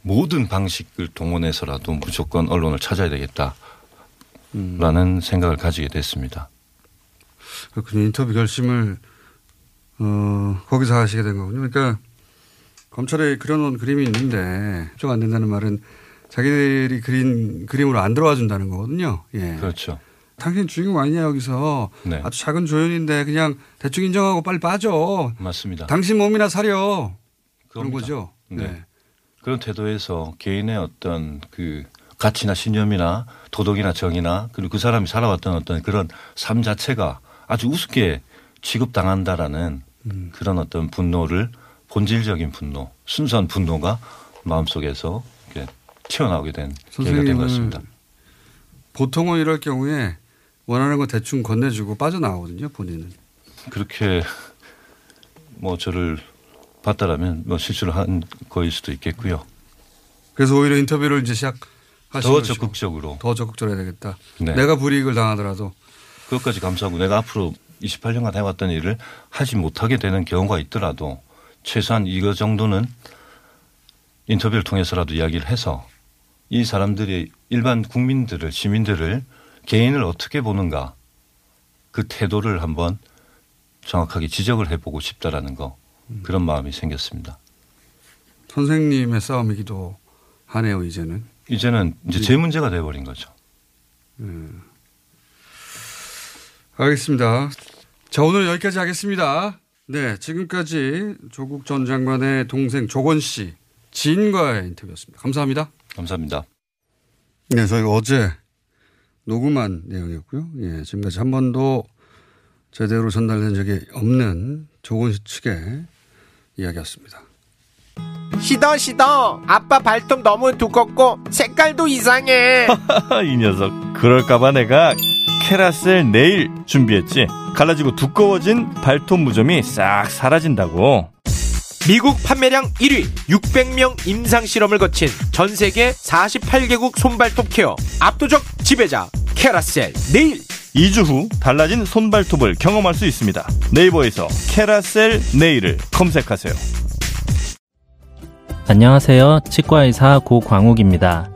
모든 방식을 동원해서라도 무조건 언론을 찾아야 되겠다라는 음. 생각을 가지게 됐습니다. 그렇군요. 인터뷰 결심을 어, 거기서 하시게 된 거군요. 그러니까 검찰에 그려놓은 그림이 있는데 협조가 안 된다는 말은 자기들이 그린 그림으로 안 들어와 준다는 거거든요. 예. 그렇죠. 당신 주인공 아니냐 여기서 네. 아주 작은 조연인데 그냥 대충 인정하고 빨리 빠져. 맞습니다. 당신 몸이나 사려. 그런. 거죠. 네. 네. 그런 태도에서 개인의 어떤 그 가치나 신념이나 도덕이나 정의나 그리고 그 사람이 살아왔던 어떤 그런 삶 자체가 아주 우습게 취급당한다라는 음. 그런 어떤 분노를 본질적인 분노, 순수한 분노가 마음속에서 이렇게 튀어나오게 된 계기가 된 것 같습니다. 보통은 이럴 경우에 원하는 거 대충 건네주고 빠져나오거든요. 본인은. 그렇게 뭐 저를 봤다라면 뭐 실수를 한 거일 수도 있겠고요. 그래서 오히려 인터뷰를 이제 시작하시고 더 적극적으로 더 적극적으로 해야 되겠다. 네. 내가 불이익을 당하더라도 그것까지 감수하고 내가 앞으로 28년간 해왔던 일을 하지 못하게 되는 경우가 있더라도 최소한 이거 정도는 인터뷰를 통해서라도 이야기를 해서 이 사람들이 일반 국민들을 시민들을 개인을 어떻게 보는가 그 태도를 한번 정확하게 지적을 해보고 싶다라는 거 그런 마음이 생겼습니다. 선생님의 싸움이기도 하네요. 이제는. 이제는 이제 제 문제가 돼버린 거죠. 음. 알겠습니다. 자 오늘 여기까지 하겠습니다. 네 지금까지 조국 전 장관의 동생 조건 씨 지인과의 인터뷰였습니다. 감사합니다. 감사합니다. 네, 저희가 어제 녹음한 내용이었고요. 예, 지금까지 한 번도 제대로 전달된 적이 없는 조건시 측의 이야기였습니다. 시더 시더 아빠 발톱 너무 두껍고 색깔도 이상해 이 녀석 그럴까봐 내가 캐라셀 네일 준비했지? 갈라지고 두꺼워진 발톱 무좀이 싹 사라진다고. 미국 판매량 1위 600명 임상 실험을 거친 전 세계 48개국 손발톱 케어 압도적 지배자 캐라셀 네일. 2주 후 달라진 손발톱을 경험할 수 있습니다. 네이버에서 캐라셀 네일을 검색하세요. 안녕하세요. 치과의사 고광욱입니다.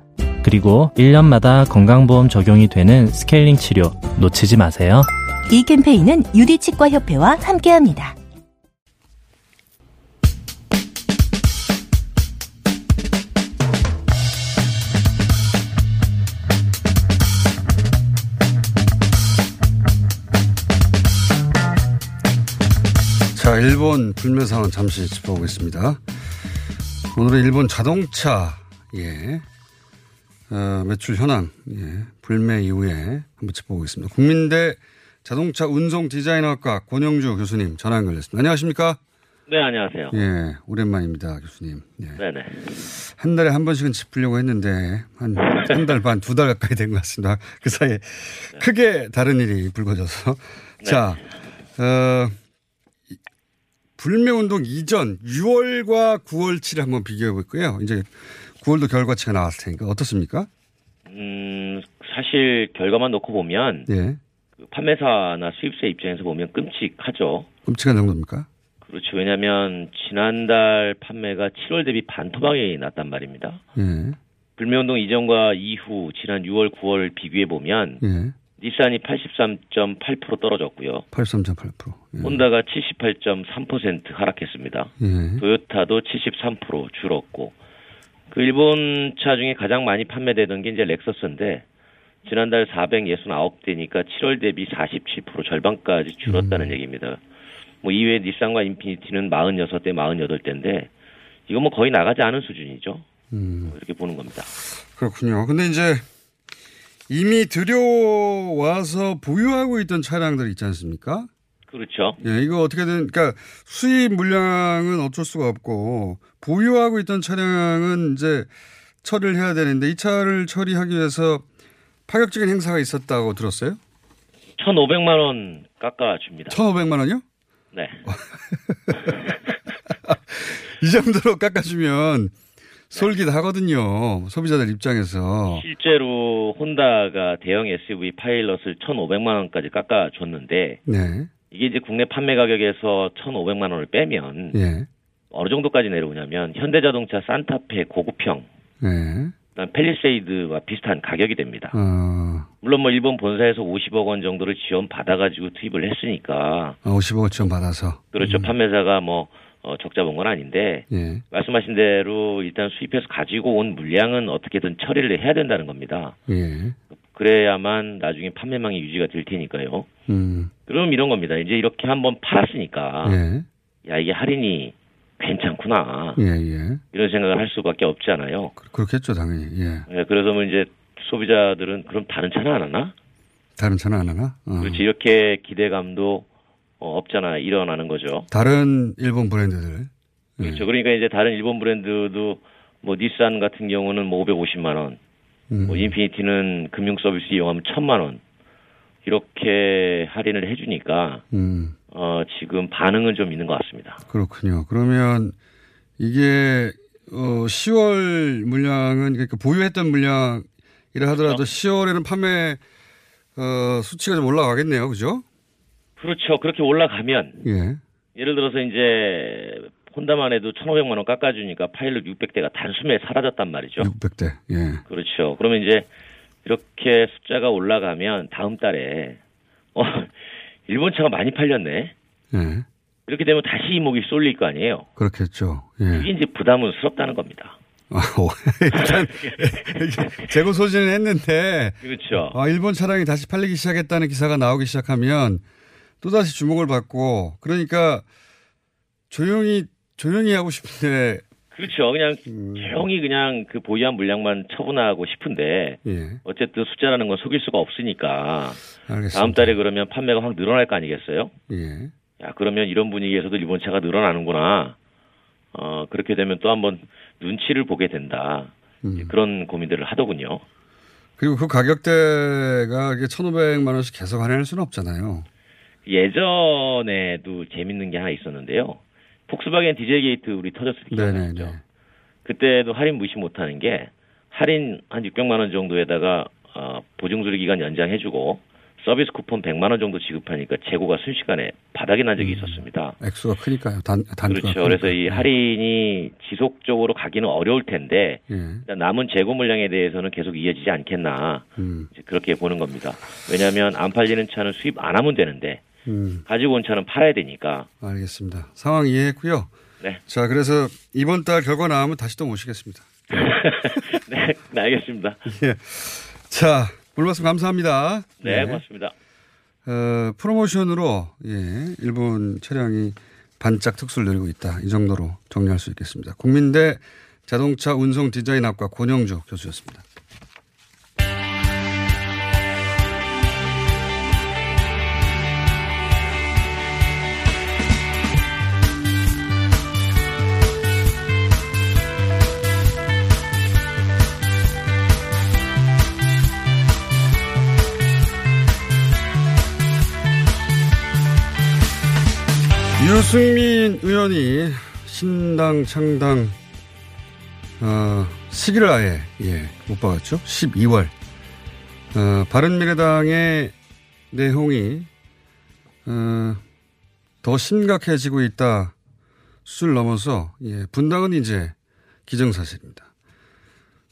그리고 1년마다 건강보험 적용이 되는 스케일링 치료 놓치지 마세요. 이 캠페인은 유디치과협회와 함께합니다. 자, 일본 불매 상황 잠시 짚어보겠습니다. 오늘은 일본 자동차, 예, 어, 매출 현황, 예, 불매 이후에 한번 짚어보겠습니다. 국민대 자동차 운송 디자인학과 권영주 교수님 전화 연결됐습니다. 안녕하십니까? 네, 안녕하세요. 예, 오랜만입니다, 교수님. 예. 네네. 한 달에 한 번씩은 짚으려고 했는데 한 한 달 반, 두 달 가까이 된 것 같습니다. 그 사이에 크게 다른 일이 불거져서. 자, 어, 이- 불매운동 이전 6월과 9월치를 한번 비교해 볼 거예요. 이제 9월도 결과치가 나왔을 테니까 어떻습니까? 음, 사실 결과만 놓고 보면 예. 그 판매사나 수입사 입장에서 보면 끔찍하죠. 끔찍한 정도입니까? 그렇죠. 왜냐하면 지난달 판매가 7월 대비 반토막이 났단 말입니다. 예. 불매운동 이전과 이후 지난 6월, 9월 비교해 보면 예. 닛산이 83.8% 떨어졌고요. 83.8%. 예. 혼다가 78.3% 하락했습니다. 예. 토요타도 73% 줄었고 그 일본 차 중에 가장 많이 판매되던 게 이제 렉서스인데 지난달 469대니까 7월 대비 47% 절반까지 줄었다는 음. 얘기입니다. 뭐 이외에 닛산과 인피니티는 46대, 48대인데 이건 뭐 거의 나가지 않은 수준이죠. 음. 이렇게 보는 겁니다. 그렇군요. 근데 이제 이미 들여와서 보유하고 있던 차량들 있지 않습니까? 그렇죠. 예, 이거 어떻게든, 그러니까 수입 물량은 어쩔 수가 없고, 보유하고 있던 차량은 이제 처리를 해야 되는데, 이 차를 처리하기 위해서 파격적인 행사가 있었다고 들었어요? 1,500만 원 깎아 줍니다. 1,500만 원이요? 네. 이 정도로 깎아주면 솔깃하거든요. 소비자들 입장에서. 실제로 혼다가 대형 SUV 파일럿을 1,500만 원까지 깎아줬는데 네. 이게 이제 국내 판매 가격에서 1,500만 원을 빼면 예. 어느 정도까지 내려오냐면 현대자동차 산타페 고급형, 예. 그다음 펠리세이드와 비슷한 가격이 됩니다. 어, 물론 뭐 일본 본사에서 50억 원 정도를 지원 받아가지고 투입을 했으니까 50억 지원 받아서. 그렇죠 판매사가 뭐 어, 적자 본 건 아닌데 예. 말씀하신 대로 일단 수입해서 가지고 온 물량은 어떻게든 처리를 해야 된다는 겁니다. 예. 그래야만 나중에 판매망이 유지가 될 테니까요. 음. 그럼 이런 겁니다. 이제 이렇게 한번 팔았으니까 예. 야 이게 할인이 괜찮구나 예, 예. 이런 생각을 할 수밖에 없잖아요. 그렇겠죠, 당연히. 예. 예, 그래서 뭐 이제 소비자들은 그럼 다른 차는 안 하나? 다른 차는 안 하나? 어. 그렇지 이렇게 기대감도 어, 없잖아 일어나는 거죠. 다른 일본 브랜드들. 그렇죠. 그러니까 이제 다른 일본 브랜드도 뭐 닛산 같은 경우는 뭐 550만 원, 음. 뭐 인피니티는 금융 서비스 이용하면 1000만 원 이렇게 할인을 해주니까 음. 어, 지금 반응은 좀 있는 것 같습니다. 그렇군요. 그러면 이게 어 10월 물량은 그러니까 보유했던 물량이라 하더라도 10월에는 판매 어 수치가 좀 올라가겠네요. 그죠? 그렇죠. 그렇게 올라가면 예. 예를 들어서 이제 혼다만 해도 1,500만 원 깎아주니까 파일럿 600대가 단숨에 사라졌단 말이죠. 600대. 예. 그렇죠. 그러면 이제 이렇게 숫자가 올라가면 다음 달에 어 일본 차가 많이 팔렸네. 예. 이렇게 되면 다시 이목이 쏠릴 거 아니에요. 그렇겠죠. 예. 이게 이제 부담스럽다는 겁니다. 아, 오, 일단 재고 소진을 했는데 그렇죠. 아, 일본 차량이 다시 팔리기 시작했다는 기사가 나오기 시작하면 또 다시 주목을 받고 그러니까 조용히 조용히 하고 싶은데 그렇죠. 그냥 음. 조용히 그냥 그 보유한 물량만 처분하고 싶은데 예. 어쨌든 숫자라는 건 속일 수가 없으니까 알겠습니다. 다음 달에 그러면 판매가 확 늘어날 거 아니겠어요? 예. 야 그러면 이런 분위기에서도 일본 차가 늘어나는구나. 어 그렇게 되면 또 한번 눈치를 보게 된다. 음. 그런 고민들을 하더군요. 그리고 그 가격대가 이게 1,500만 원씩 계속 할인할 수는 없잖아요. 예전에도 재밌는 게 하나 있었는데요. 폭스바겐 디젤 게이트 우리 터졌을 때 네네네. 기억나죠? 그때도 할인 무시 못하는 게 할인 한 600만 원 정도에다가 어, 보증수리 기간 연장해주고 서비스 쿠폰 100만 원 정도 지급하니까 재고가 순식간에 바닥이 난 적이 있었습니다. 액수가 크니까요. 단, 단가가 그렇죠. 그래서 이 크니까. 할인이 지속적으로 가기는 어려울 텐데 예. 남은 재고 물량에 대해서는 계속 이어지지 않겠나 음. 그렇게 보는 겁니다. 왜냐하면 안 팔리는 차는 수입 안 하면 되는데 음. 가지고 온 차는 팔아야 되니까. 알겠습니다. 상황 이해했고요. 네. 자, 그래서 이번 달 결과 나오면 다시 또 모시겠습니다. 네, 네, 알겠습니다. 예. 자, 오늘 말씀 감사합니다. 네, 고맙습니다. 어, 프로모션으로 예, 일본 차량이 반짝 특수를 내리고 있다. 이 정도로 정리할 수 있겠습니다. 국민대 자동차 운송 디자인학과 권영주 교수였습니다. 유승민 의원이 신당 창당 어, 시기를 아예 예, 못 박았죠. 12월 어, 바른미래당의 내용이 어, 더 심각해지고 있다 수를 넘어서 예, 분당은 이제 기정사실입니다.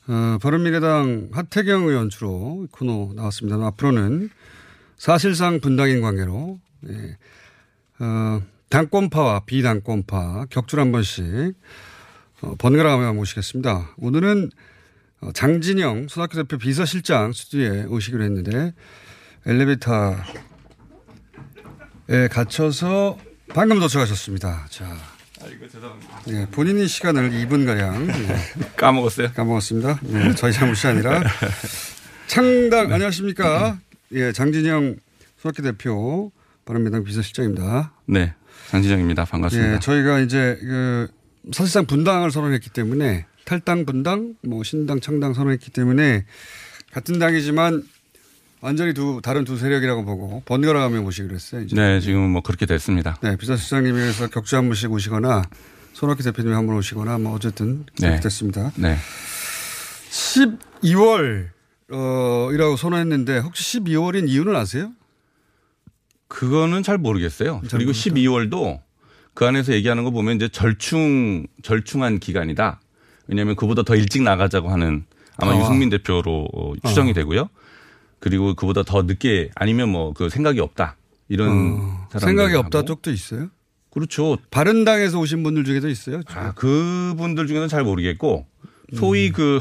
어, 바른미래당 하태경 의원 주로 코너 나왔습니다. 앞으로는 사실상 분당인 관계로 예, 어, 당권파와 비당권파 격줄 한 번씩 어, 번갈아 가며 모시겠습니다. 오늘은 어, 장진영 손학규 대표 비서실장 스튜디오에 오시기로 했는데 엘리베이터에 갇혀서 방금 도착하셨습니다. 자. 아이고 죄송합니다. 예, 본인이 시간을 2분 가량 까먹었어요. 까먹었습니다. 예, 저희 잘못이 아니라 창당 안녕하십니까? 예, 장진영 손학규 대표 바른미래당 비서실장입니다. 네, 장진영입니다. 반갑습니다. 예, 저희가 이제 그 사실상 분당을 선언했기 때문에 탈당 분당, 뭐 신당 창당 선언했기 때문에 같은 당이지만 완전히 두 다른 두 세력이라고 보고 번갈아 가며 모시기로 했어요. 이제. 네, 지금 뭐 그렇게 됐습니다. 네, 비서실장님에서 격주 한 번씩 오시거나 손학규 대표님이 한번 오시거나 뭐 어쨌든 그렇게 네. 됐습니다. 네. 12월 어, 이라고 선언했는데 혹시 12월인 이유는 아세요? 그거는 잘 모르겠어요. 그리고 12월도 그 안에서 얘기하는 거 보면 이제 절충 절충한 기간이다. 왜냐하면 그보다 더 일찍 나가자고 하는 아마 아. 유승민 대표로 어, 추정이 어. 되고요. 그리고 그보다 더 늦게 아니면 뭐 그 생각이 없다 이런 어, 생각이 없다 쪽도 있어요? 그렇죠. 바른당에서 오신 분들 중에도 있어요. 아, 그분들 중에는 잘 모르겠고 소위 그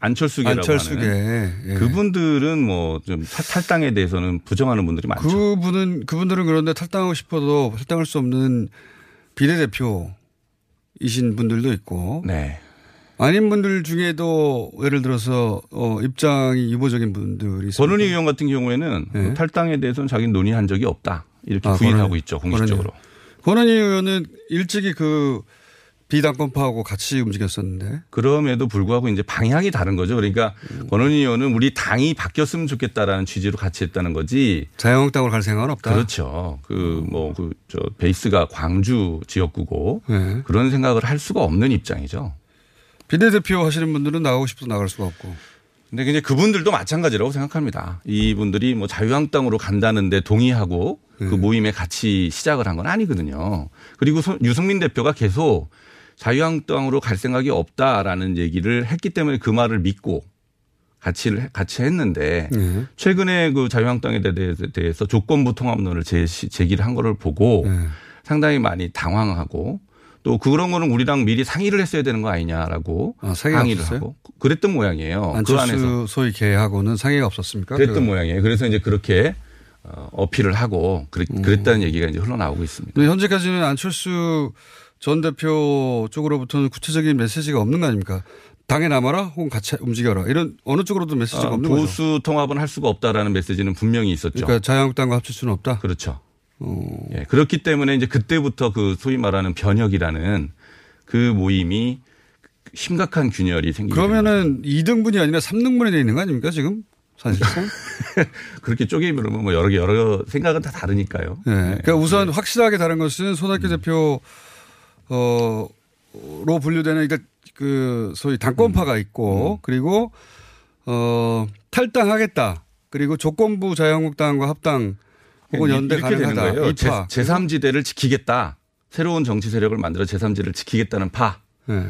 안철수계라고 안철수계. 하는 예. 그분들은 뭐 좀 탈당에 대해서는 부정하는 분들이 많죠. 그분은 그분들은 그런데 탈당하고 싶어도 탈당할 수 없는 비례대표이신 분들도 있고 네. 아닌 분들 중에도 예를 들어서 어, 입장이 유보적인 분들이 있습니다. 권은희 의원 같은 경우에는 그 탈당에 대해서는 자기는 논의한 적이 없다 이렇게 아, 부인하고 권은희- 있죠 공식적으로. 권은희 의원은 일찍이 그 비당권파하고 같이 움직였었는데 그럼에도 불구하고 이제 방향이 다른 거죠. 그러니까 음. 권은희 의원은 우리 당이 바뀌었으면 좋겠다라는 취지로 같이 했다는 거지. 자유한국당으로 갈 생각은 없다. 그렇죠. 그 뭐 그 저 베이스가 광주 지역구고 네. 그런 생각을 할 수가 없는 입장이죠. 비례대표 하시는 분들은 나가고 싶어도 나갈 수가 없고. 근데 이제 그분들도 마찬가지라고 생각합니다. 이분들이 뭐 자유한국당으로 간다는데 동의하고 그 모임에 같이 시작을 한 건 아니거든요. 그리고 소- 유승민 대표가 계속 자유한국당으로 갈 생각이 없다라는 얘기를 했기 때문에 그 말을 믿고 같이 같이 했는데 네. 최근에 그 자유한국당에 대- 대해서 조건부 통합론을 제시, 제기를 한 거를 보고 네. 상당히 많이 당황하고 또 그런 거는 우리랑 미리 상의를 했어야 되는 거 아니냐라고 상의가 항의를 없었어요? 하고 그랬던 모양이에요. 그 안철수 안에서 소위 개하고는 상의가 없었습니까? 그랬던 그- 모양이에요. 그래서 이제 그렇게 어, 어필을 하고 그랬, 음. 그랬다는 얘기가 이제 흘러나오고 있습니다. 현재까지는 안철수 전 대표 쪽으로부터는 구체적인 메시지가 없는 거 아닙니까? 당에 남아라 혹은 같이 움직여라 이런 어느 쪽으로도 메시지가 어, 없는 거죠. 보수 통합은 할 수가 없다라는 메시지는 분명히 있었죠. 그러니까 자유한국당과 합칠 수는 없다. 그렇죠. 어. 예, 그렇기 때문에 이제 그때부터 그 소위 말하는 변혁이라는 그 모임이 심각한 균열이 생기게 그러면은 2등분이 아니라 3등분이 돼 있는 거 아닙니까 지금 사실상? 그렇게 쪼개면 뭐 여러 개 여러 생각은 다 다르니까요. 네. 그러니까 우선 확실하게 다른 것은 손학규 음. 대표 어로 분류되는 그러니까 그 소위 당권파가 음. 있고 그리고 어 탈당하겠다. 그리고 조건부 자유한국당과 합당 혹은 연대 이렇게 되는 가능하다. 거예요. 이 제, 파. 제3지대를 지키겠다. 새로운 정치 세력을 만들어 제3지대를 지키겠다는 파. 네.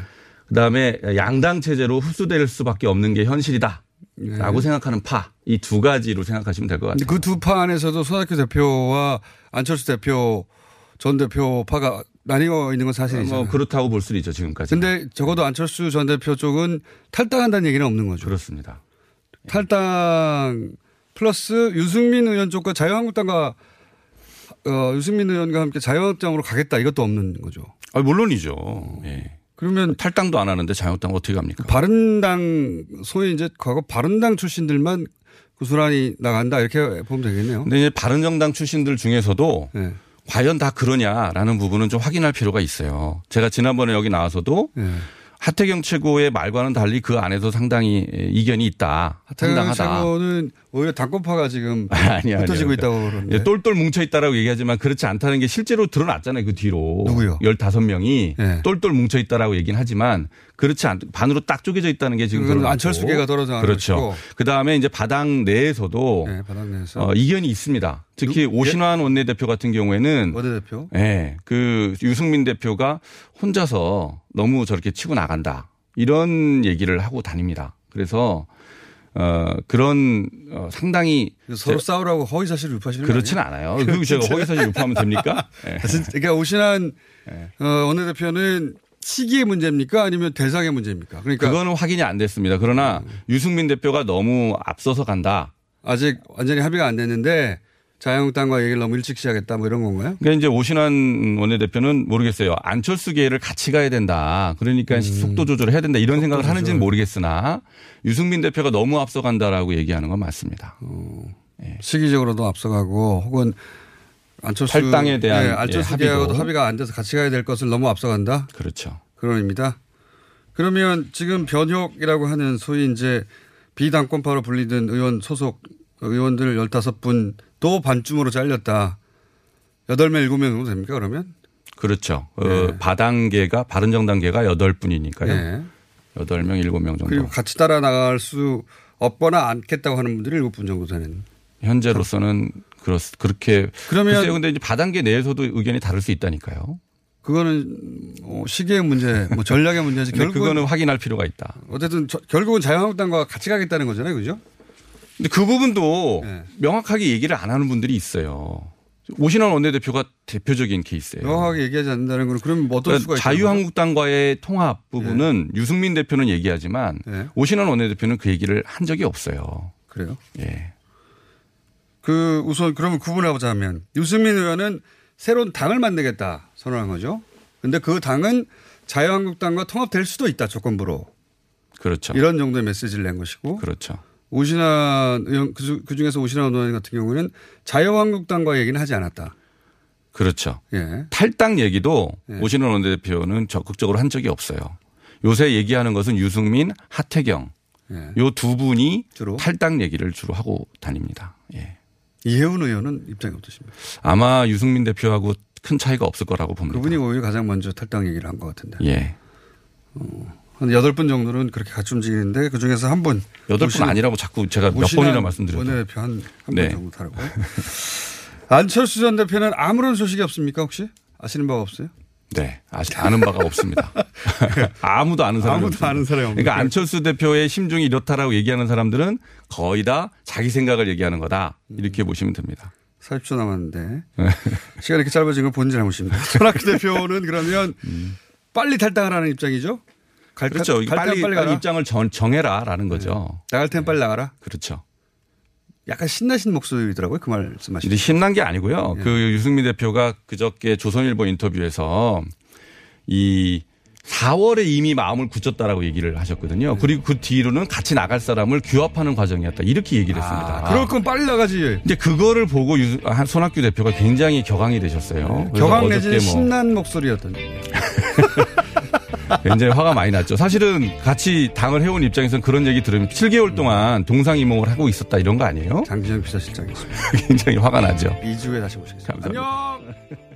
그다음에 양당 체제로 흡수될 수밖에 없는 게 현실이다. 라고 생각하는 파. 이 두 가지로 생각하시면 될 것 같아요. 그 두 파 안에서도 손학규 대표와 안철수 대표 전 대표 파가 나뉘어 있는 건 사실이잖아요. 뭐 그렇다고 볼 수는 있죠, 지금까지. 근데 적어도 안철수 전 대표 쪽은 탈당한다는 얘기는 없는 거죠. 그렇습니다. 탈당 플러스 유승민 의원 쪽과 자유한국당과 어, 유승민 의원과 함께 자유한국당으로 가겠다 이것도 없는 거죠. 아, 물론이죠. 예. 그러면 탈당도 안 하는데 자유한국당 어떻게 갑니까? 바른당 소위 이제 과거 바른당 출신들만 구순환이 나간다 이렇게 보면 되겠네요. 근데 이제 바른정당 출신들 중에서도 네. 과연 다 그러냐라는 부분은 좀 확인할 필요가 있어요. 제가 지난번에 여기 나와서도 네. 하태경 최고의 말과는 달리 그 안에서 상당히 이견이 있다. 상당하다. 최고는 오히려 당권파가 지금 아니. 흩어지고 있다고 그러는데. 예, 똘똘 뭉쳐 있다라고 얘기하지만 그렇지 않다는 게 실제로 드러났잖아요. 그 뒤로. 누구요? 15명이 네. 똘똘 뭉쳐 있다라고 얘기는 하지만 그렇지 않, 반으로 딱 쪼개져 있다는 게 지금 그건. 안철수계가 떨어져 그렇죠. 것이고. 그다음에 이제 바당 내에서도 네, 바닥 내에서 어, 이견이 있습니다. 특히 오신환 원내대표 같은 경우에는 원내대표 예, 그 유승민 대표가 혼자서 너무 저렇게 치고 나간다. 이런 얘기를 하고 다닙니다. 그래서 어 그런 어 상당히 서로 제- 싸우라고 허위 사실을 유포하시는 아니에요? 않아요. 그리고 제가 허위 사실 유포하면 됩니까? 진짜 그러니까 오신한 어, 원내대표는 시기의 문제입니까 아니면 대상의 문제입니까? 그러니까 그거는 확인이 안 됐습니다. 그러나 유승민 대표가 너무 앞서서 간다. 아직 완전히 합의가 안 됐는데 자유한국당과 얘기를 너무 일찍 시작했다 뭐 이런 건가요? 그러니까 이제 오신환 원내대표는 모르겠어요. 안철수계를 같이 가야 된다. 그러니까 속도 조절을 해야 된다. 이런 생각을 하는지는 모르겠으나 유승민 대표가 너무 앞서간다라고 얘기하는 건 맞습니다. 시기적으로도 앞서가고 혹은 안철수 탈당에 대한, 네, 예, 안철수 합의도. 계하고도 합의가 안 돼서 같이 가야 될 것을 너무 앞서간다. 그렇죠. 그런 의미다. 그러면 지금 변혁이라고 하는 소위 이제 비당권파로 불리던 의원 소속 의원들 15분도 반쯤으로 잘렸다. 8명, 7명 정도 됩니까, 그러면? 그렇죠. 어, 네. 바당계가 바른정당계가 8분이니까요. 네. 8명, 7명 정도. 그리고 같이 따라 나갈 수 없거나 않겠다고 하는 분들이 7분 정도 되는. 현재로서는 그렇, 그렇게. 그러면- 글쎄요. 근데 이제 바당계 내에서도 의견이 다를 수 있다니까요. 그거는 어, 시기의 문제, 뭐 전략의 문제지. 결국은 그거는 확인할 필요가 있다. 어쨌든 저- 결국은 자유한국당과 같이 가겠다는 거잖아요, 그죠? 근데 그 부분도 네. 명확하게 얘기를 안 하는 분들이 있어요. 오신환 원내대표가 대표적인 케이스예요. 명확하게 얘기하지 않는다는 건 그러면 뭐 어떤 수가 그러니까 있어요? 자유한국당과의 통합 부분은 유승민 대표는 얘기하지만 네. 오신환 원내대표는 그 얘기를 한 적이 없어요. 그래요? 예. 그 우선 그러면 구분해보자면 유승민 의원은 새로운 당을 만들겠다 선언한 거죠. 근데 그 당은 자유한국당과 통합될 수도 있다 조건부로 그렇죠. 이런 정도의 메시지를 낸 것이고 그렇죠. 오신환 의원 그, 그 중에서 오신환 의원 같은 경우는 자유한국당과 얘기는 하지 않았다. 그렇죠. 예. 탈당 얘기도 예. 오신환 원내대표는 적극적으로 한 적이 없어요. 요새 얘기하는 것은 유승민, 하태경 예. 요두 분이 주로? 탈당 얘기를 주로 하고 다닙니다. 예. 이혜훈 의원은 입장이 어떠십니까? 아마 유승민 대표하고 큰 차이가 없을 거라고 봅니다. 그분이 오히려 가장 먼저 탈당 얘기를 한 것 같은데. 예. 한 여덟 분 정도는 그렇게 같이 움직이는데 그 중에서 한 분. 여덟 분 아니라고 자꾸 제가 몇 번이나 말씀드렸죠. 원내대표 한, 한 네. 분 정도 다르고. 안철수 전 대표는 아무런 소식이 없습니까 혹시? 아시는 바가 없어요? 네, 아직 아는 바가 없습니다. 아무도 아는 사람이 아무도 없습니다. 아는 사람이 없는 그러니까. 안철수 대표의 심중이 이렇다라고 얘기하는 사람들은 거의 다 자기 생각을 얘기하는 거다 이렇게 보시면 됩니다. 40초 남았는데 시간이 이렇게 짧아진 건 본인 잘못입니다. 손학규 대표는 그러면 빨리 탈당을 하는 입장이죠? 갈, 그렇죠. 갈 빨리, 빨리, 가라. 입장을 정, 정해라라는 거죠. 나갈 땐 빨리 나가라. 그렇죠. 약간 신나신 목소리더라고요. 그 말씀하시는. 근데 신난 게 아니고요. 예. 그 유승민 대표가 그저께 조선일보 인터뷰에서 이 4월에 이미 마음을 굳혔다라고 얘기를 하셨거든요. 그리고 그 뒤로는 같이 나갈 사람을 규합하는 과정이었다. 이렇게 얘기를 했습니다. 그럴 건 빨리 나가지. 이제 그거를 보고 유, 한- 손학규 대표가 굉장히 격앙이 되셨어요. 그래서 격앙 내지는 뭐 신난 목소리였던. 굉장히 화가 많이 났죠. 사실은 같이 당을 해온 입장에서는 그런 얘기 들으면 7개월 동안 동상이몽을 하고 있었다 이런 거 아니에요? 장진영 비서실장이었습니다. 굉장히 화가 나죠. 2주에 다시 모시겠습니다. 감사합니다. 안녕.